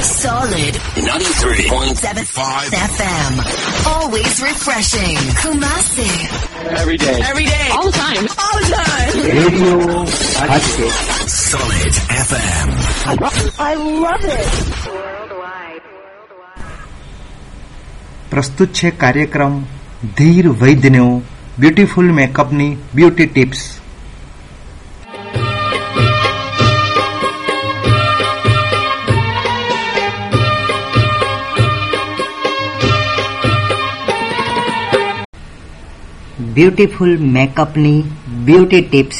Solid 93.75 FM. Always refreshing. Kumasi. Every day. Every day. All the time. All the time. Radio Hajke. Solid FM. I love it. પ્રસ્તુત છે કાર્યક્રમ ધીર વૈદ્યનો beautiful મેકઅપની beauty tips beautiful મેકઅપની beauty tips.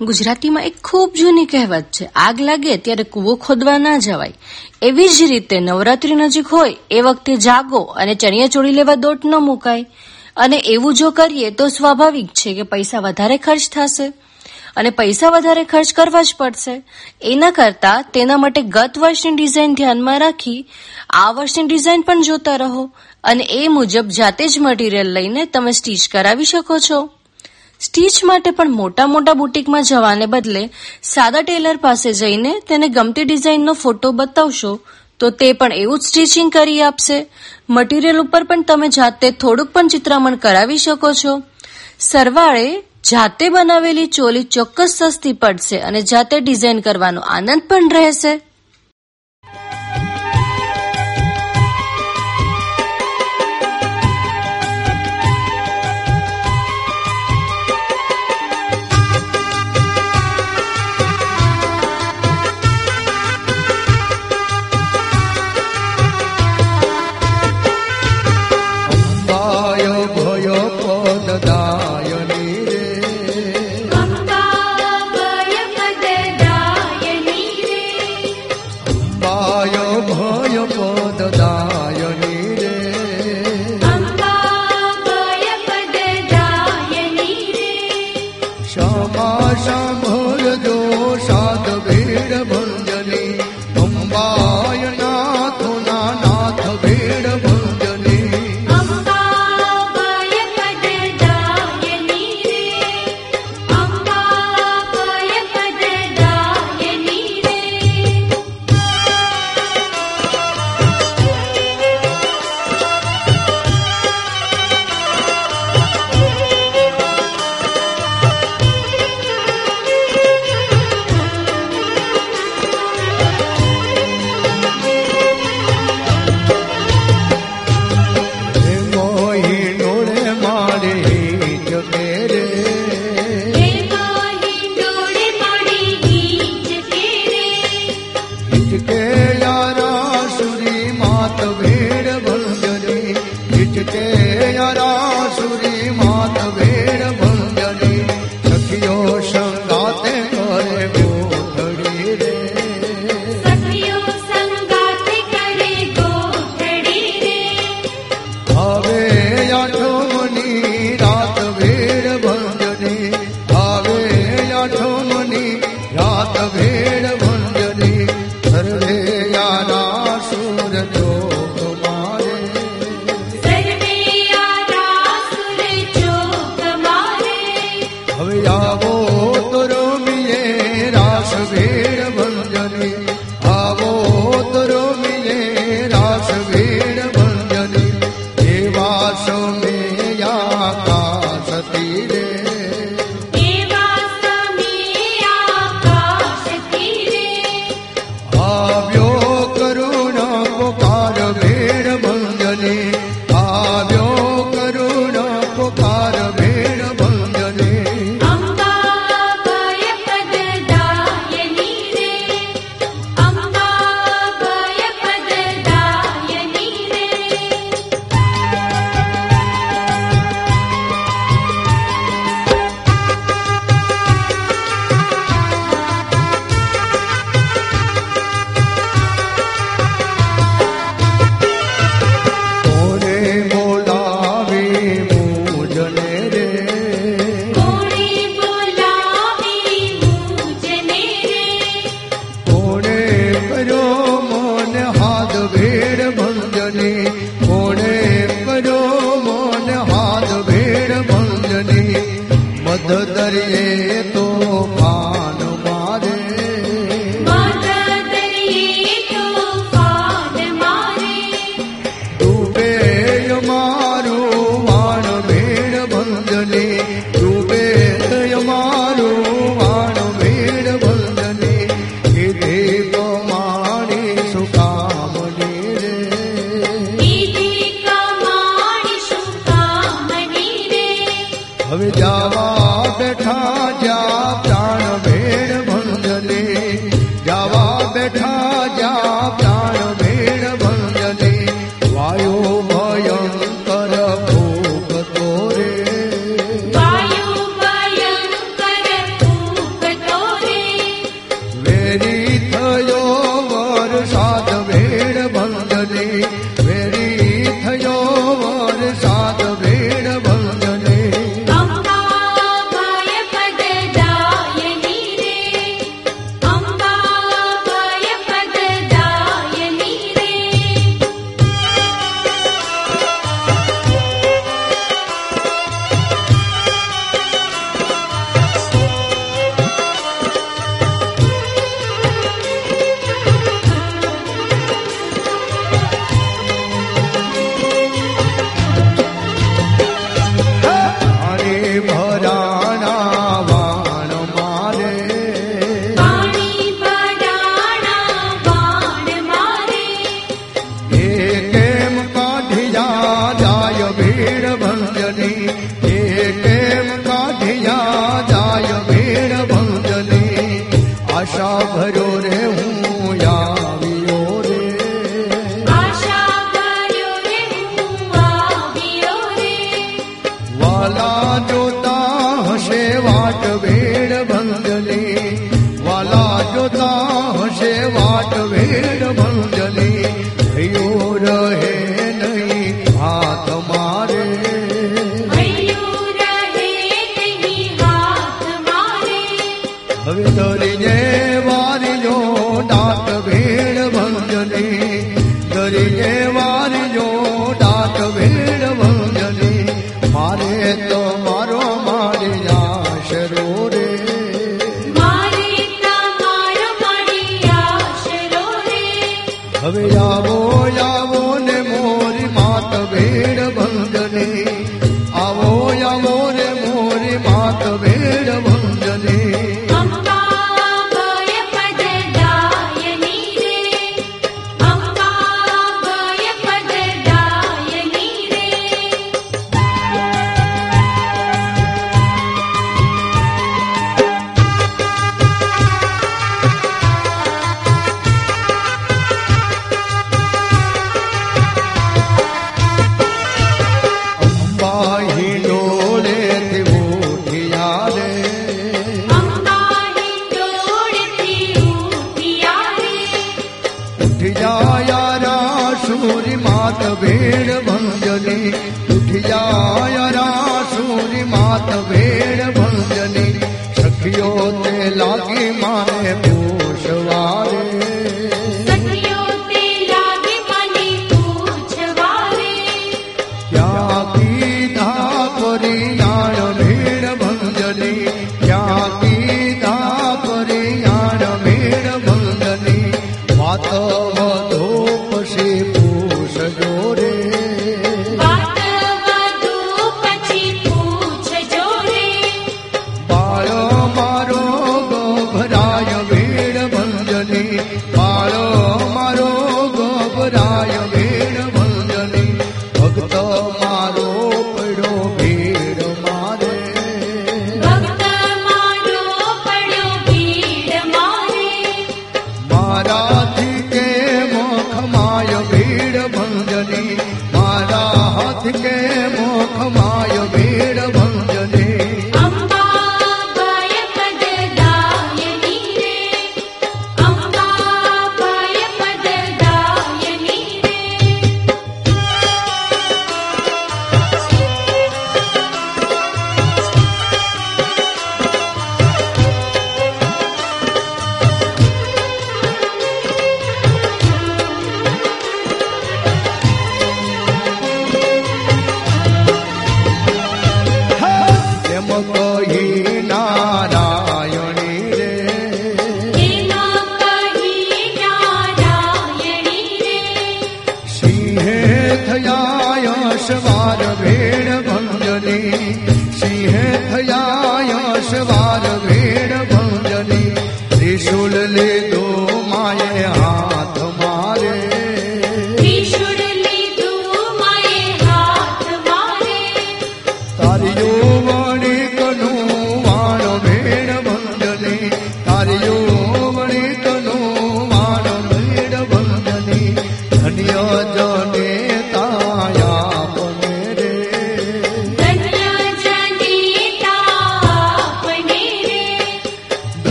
ગુજરાતીમાં એક ખૂબ જૂની કહેવત છે, આગ લાગે ત્યારે કૂવો ખોદવા ના જવાય. એવી જ રીતે નવરાત્રી નજીક હોય એ વખતે જાગો અને ચણિયા ચોળી લેવા દોટ ન મુકાય. અને એવું જો કરીએ તો સ્વાભાવિક છે કે પૈસા વધારે ખર્ચ થશે. અને પૈસા વધારે ખર્ચ કરવા જ પડશે. એના કરતા તેના માટે ગત વર્ષની ડિઝાઇન ધ્યાનમાં રાખી આ વર્ષની ડિઝાઇન પણ જોતા રહો. અને એ મુજબ જાતે જ મટીરિયલ લઈને તમે સ્ટીચ કરાવી શકો છો. સ્ટીચ માટે પણ મોટા મોટા બુટીકમાં જવાને બદલે સાદા ટેલર પાસે જઈને તેને ગમતી ડિઝાઇનનો ફોટો બતાવશો. તો તે પણ એવું જ સ્ટિચિંગ કરી આપશે. મટીરિયલ ઉપર પણ તમે જાતે થોડુંક પણ ચિત્રામણ કરાવી શકો છો. સરવાળે જાતે બનાવેલી ચોલી ચોક્કસ સસ્તી પડશે અને જાતે ડિઝાઇન કરવાનો આનંદ પણ રહેશે.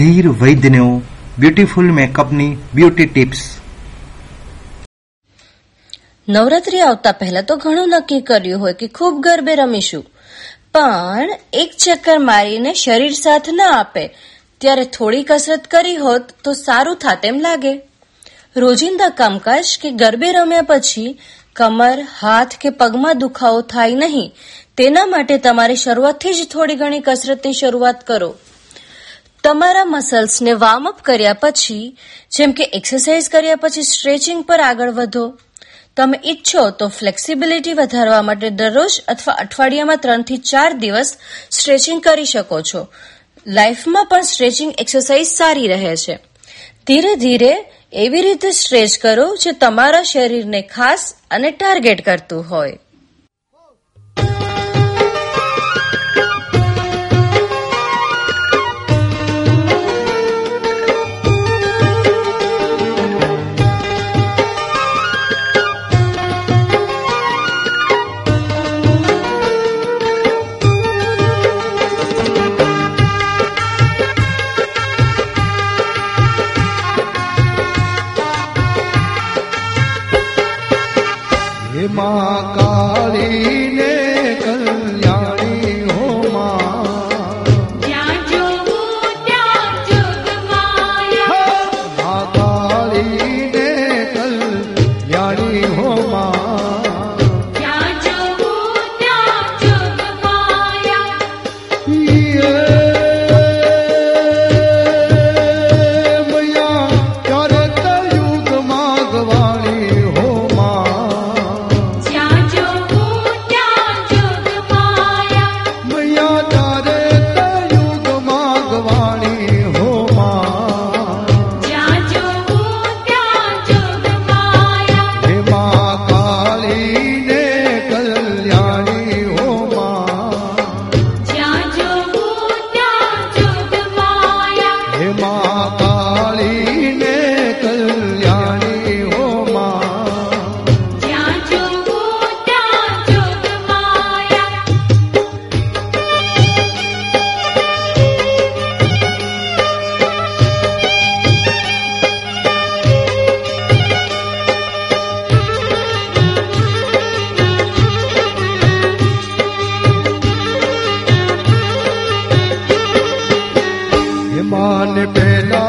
ધીર વૈદ્યનો બ્યુટીફુલ મેકઅપની બ્યુટી ટિપ્સ નવરાત્રી આવતા પહેલા તો ઘણું નક્કી કર્યું હોય કે ખૂબ ગરબે રમીશું. પણ એક ચક્કર મારીને શરીર સાથ ના આપે. ત્યારે થોડી કસરત કરી હોત તો સારું થાત એમ લાગે. રોજિંદા કામકાજ કે ગરબે રમ્યા પછી કમર, હાથ કે પગમાં દુખાવો થાય નહીં. તેના માટે તમારે શરૂઆતથી જ થોડી ઘણી કસરતની શરૂઆત કરો. તમારા મસલ્સને વાર્મ અપ કર્યા પછી, જેમ કે એક્સરસાઇઝ કર્યા પછી સ્ટ્રેચિંગ પર આગળ વધો. તમે ઈચ્છો તો ફ્લેક્સિબિલિટી વધારવા માટે દરરોજ અથવા અઠવાડિયામાં ત્રણથી ચાર દિવસ સ્ટ્રેચિંગ કરી શકો છો. લાઈફમાં પણ સ્ટ્રેચિંગ એક્સરસાઇઝ સારી રહે છે. ધીરે ધીરે એવી રીતે સ્ટ્રેચ કરો જે તમારા શરીરને ખાસ અને ટાર્ગેટ કરતું હોય. હે માન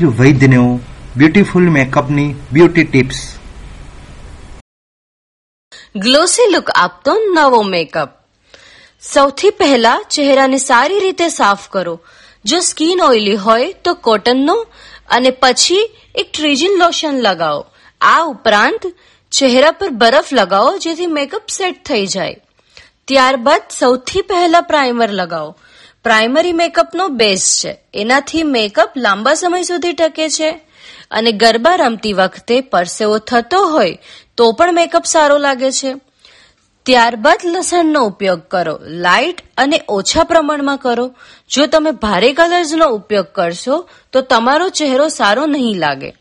ધીર વૈદ્યનો બ્યુટીફુલ મેકઅપની બ્યુટી ટિપ્સ. ગ્લોસી લુક આપતો નવો મેકઅપ. સૌથી પહેલા ચહેરાને સારી રીતે સાફ કરો. જો સ્કિન ઓઇલી હોય તો કોટનનો અને પછી એક ટ્રીજિન લોશન લગાવો. આ ઉપરાંત ચહેરા પર બરફ લગાવો જેથી મેકઅપ સેટ થઈ જાય. ત્યારબાદ સૌથી પહેલા પ્રાઇમર લગાવો. પ્રાઇમરી મેકઅપનો બેઝ છે. એનાથી મેકઅપ લાંબા સમય સુધી ટકે છે. અને ગરબા રમતી વખતે પરસેવો થતો હોય તો પણ મેકઅપ સારો લાગે છે. ત્યારબાદ લસણનો ઉપયોગ કરો. લાઇટ અને ઓછા પ્રમાણમાં કરો. જો તમે ભારે કલર્સનો ઉપયોગ કરશો તો તમારો ચહેરો સારો નહીં લાગે.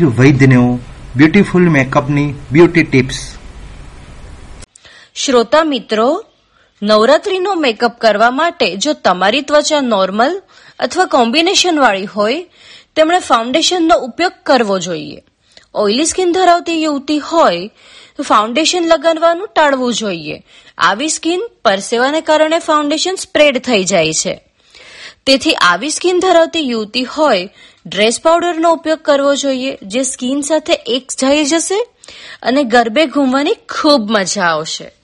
કબીર વૈદ્યનો બ્યુટીફુલ મેકઅપની બ્યુટી ટિપ્સ. શ્રોતા મિત્રો, નવરાત્રીનો મેકઅપ કરવા માટે જો તમારી ત્વચા નોર્મલ અથવા કોમ્બિનેશન વાળી હોય, તેમણે ફાઉન્ડેશનનો ઉપયોગ કરવો જોઈએ. ઓઇલી સ્કીન ધરાવતી યુવતી હોય, તો ફાઉન્ડેશન લગાવવાનું ટાળવું જોઈએ. આવી સ્કીન પરસેવાને કારણે ફાઉન્ડેશન સ્પ્રેડ થઈ જાય છે. તેથી આવી સ્કીન ધરાવતી યુવતી હોય ડ્રેસ પાવડરનો ઉપયોગ કરવો જોઈએ, જે સ્કીન સાથે એક જઈ જશે અને ગરબે ઘૂમવાની ખૂબ મજા આવશે.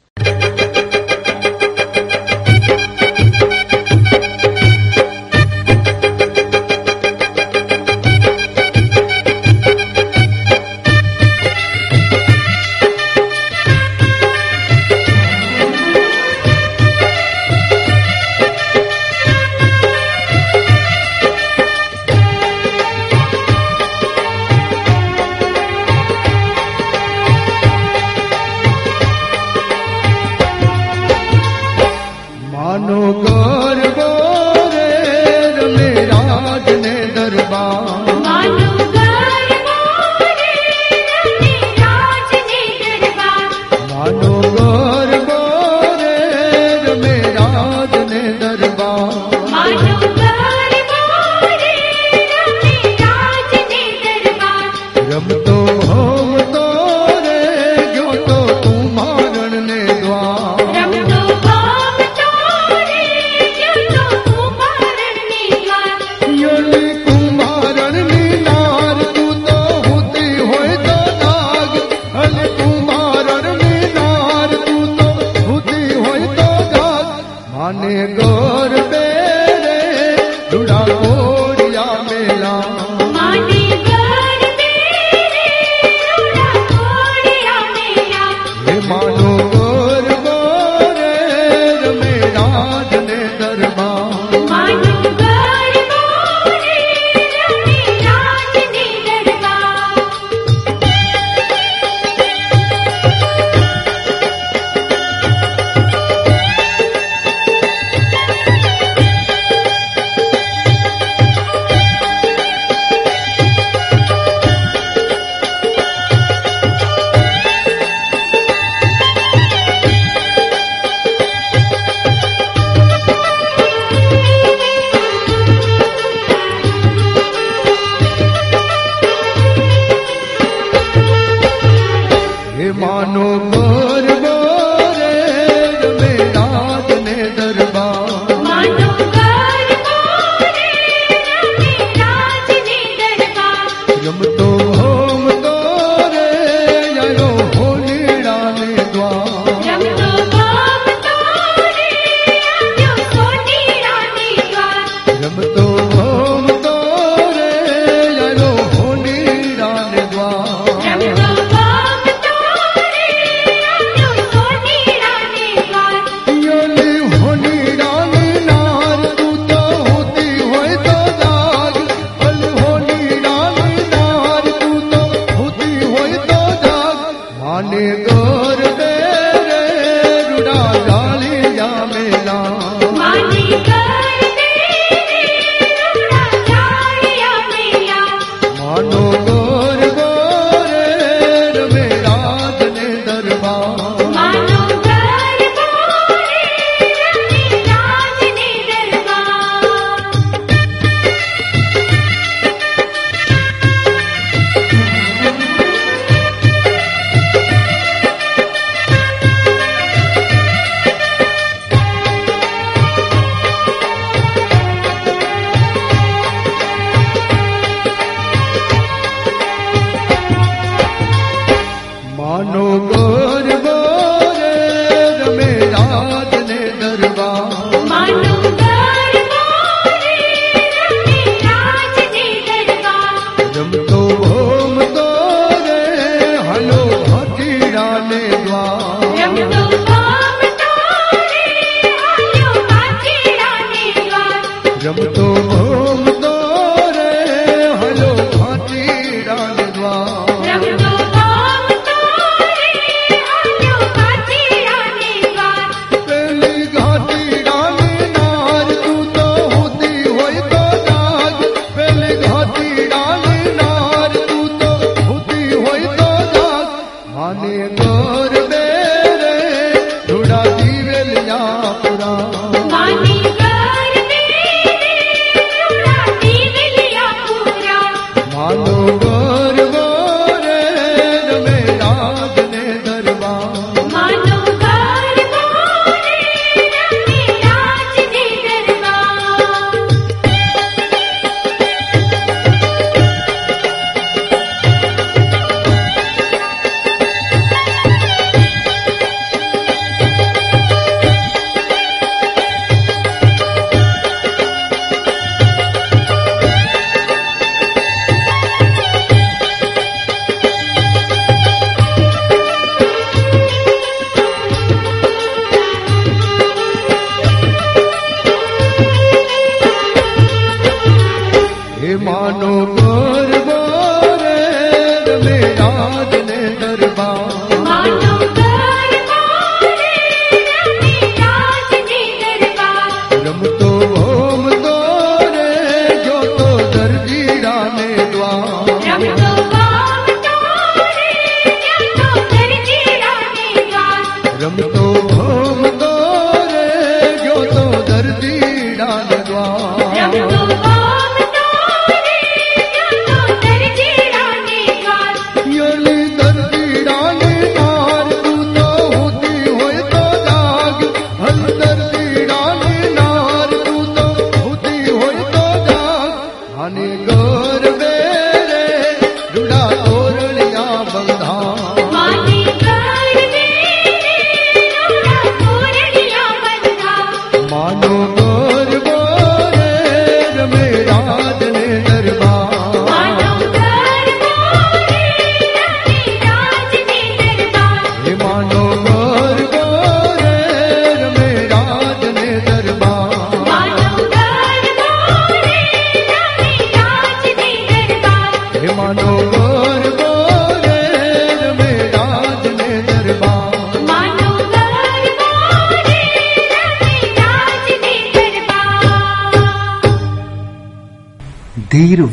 જાગ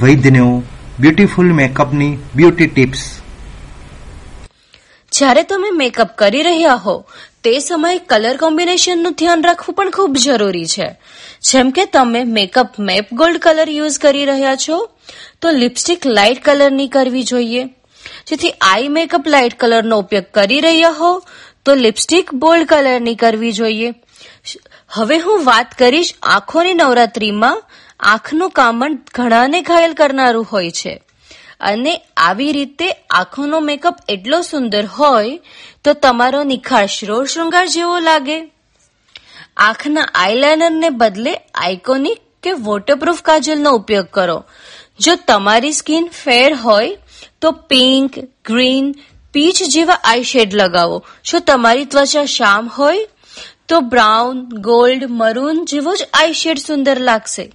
વૈદ્યનો બ્યુટીફુલ મેકઅપની બ્યુટી ટિપ્સ જ્યારે તમે મેકઅપ કરી રહ્યા હો, તે સમયે કલર કોમ્બિનેશનનું ધ્યાન રાખવું પણ ખૂબ જરૂરી છે. જેમ કે તમે મેકઅપ મેપ ગોલ્ડ કલર યુઝ કરી રહ્યા છો, તો લિપસ્ટિક લાઇટ કલરની કરવી જોઈએ. જેથી આઈ મેકઅપ લાઇટ કલરનો ઉપયોગ કરી રહ્યા હો, તો લિપસ્ટિક બોલ્ડ કલરની કરવી જોઈએ. હવે હું વાત કરીશ આંખોની નવરાત્રીમાં આંખનું કામણ ઘણાને ઘાયલ કરનારું હોય છે. અને આવી રીતે આંખોનો મેકઅપ એટલો સુંદર હોય તો તમારો નિખાર શ્રોર શૃંગાર જેવો લાગે. આંખના આઈલાઇનરને બદલે આઇકોનિક કે વોટરપ્રૂફ કાજલનો ઉપયોગ કરો. જો તમારી સ્કિન ફેર હોય તો પિંક ગ્રીન પીચ જેવા આઈ શેડ લગાવો. જો તમારી ત્વચા શામ હોય તો બ્રાઉન ગોલ્ડ મરૂન જેવો જ આઈ શેડ સુંદર લાગશે.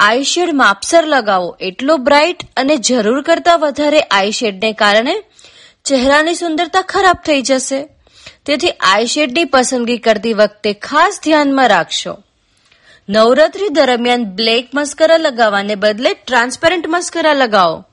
આઈ શેડ માપસર લગાવો. એટલો બ્રાઇટ અને જરૂર કરતા વધારે આઈશેડને કારણે ચહેરાની સુંદરતા ખરાબ થઈ જશે. તેથી આઈશેડની પસંદગી કરતી વખતે ખાસ ધ્યાનમાં રાખશો. નવરાત્રી દરમિયાન બ્લેક મસ્કરા લગાવવાને બદલે ટ્રાન્સપેરન્ટ મસ્કરા લગાવો.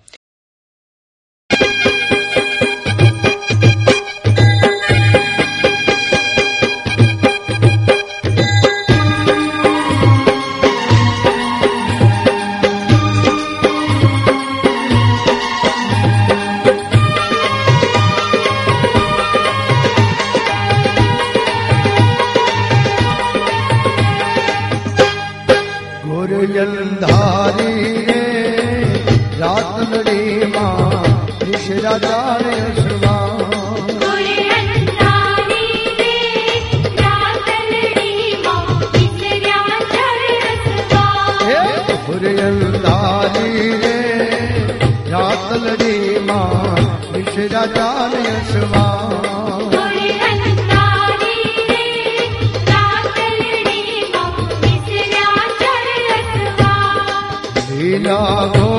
Oh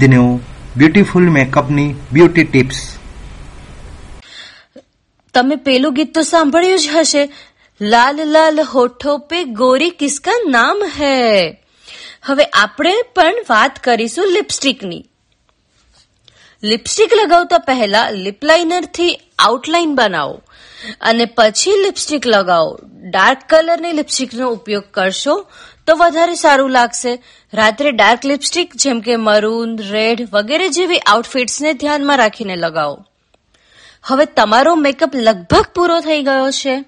ધીર બ્યુટીફુલ મેકઅપની બ્યુટી ટિપ્સ તમે પેલું ગીત તો સાંભળ્યું જ હશે. લાલ લાલ હોઠો પે ગોરી કિસકા નામ હૈ. હવે આપણે પણ વાત કરીશું લિપસ્ટિકની લિપસ્ટિક લગાવતા પહેલા લિપ લાઇનરથી આઉટલાઇન બનાવો અને પછી લિપસ્ટિક લગાવો. ડાર્ક કલરની લિપસ્ટિકનો ઉપયોગ કરશો તો વધારે સારું લાગશે. રાત્રે ડાર્ક લિપસ્ટિક, જેમ કે મરૂન, રેડ વગેરે જેવી આઉટફિટ્સને ધ્યાનમાં રાખીને લગાવો. હવે તમારો મેકઅપ લગભગ પૂરો થઈ ગયો છે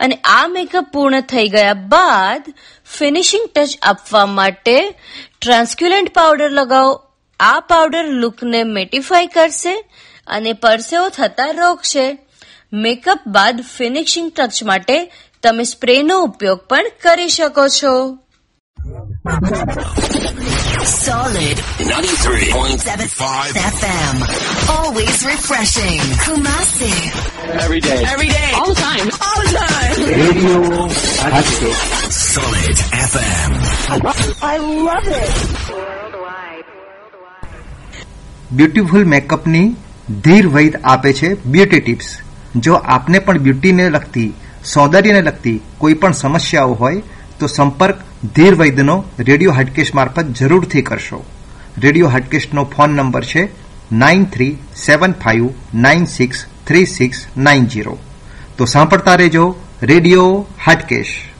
અને આ મેકઅપ પૂર્ણ થઈ ગયા બાદ ફિનિશિંગ ટચ આપવા માટે ટ્રાન્સક્યુલન્ટ પાવડર લગાવો. આ પાવડર લુકને મેટિફાઈ કરશે અને પરસેવો થતા રોકશે. મેકઅપ બાદ ફિનિશિંગ ટચ માટે તમે સ્પ્રેનો ઉપયોગ પણ કરી શકો છો. Solid 93.75 FM. Always refreshing. Kumasi. Every day. Every day. All the time. All the time. Radio Hatke. Solid FM. I love it. Beautiful મેકઅપની Dhir Vaid આપે છે બ્યુટી ટિપ્સ જો આપને પણ બ્યુટીને લગતી સૌંદર્યને લગતી કોઈ પણ સમસ્યાઓ હોય તો સંપર્ક ધીર વૈદ્યનો રેડિયો હાટકેશ મારફત જરૂરથી કરશો. રેડિયો હાટકેશનો ફોન નંબર છે nine three seven five nine six three six nine zero તો સાંભળતા રહેજો રેડિયો હાટકેશ.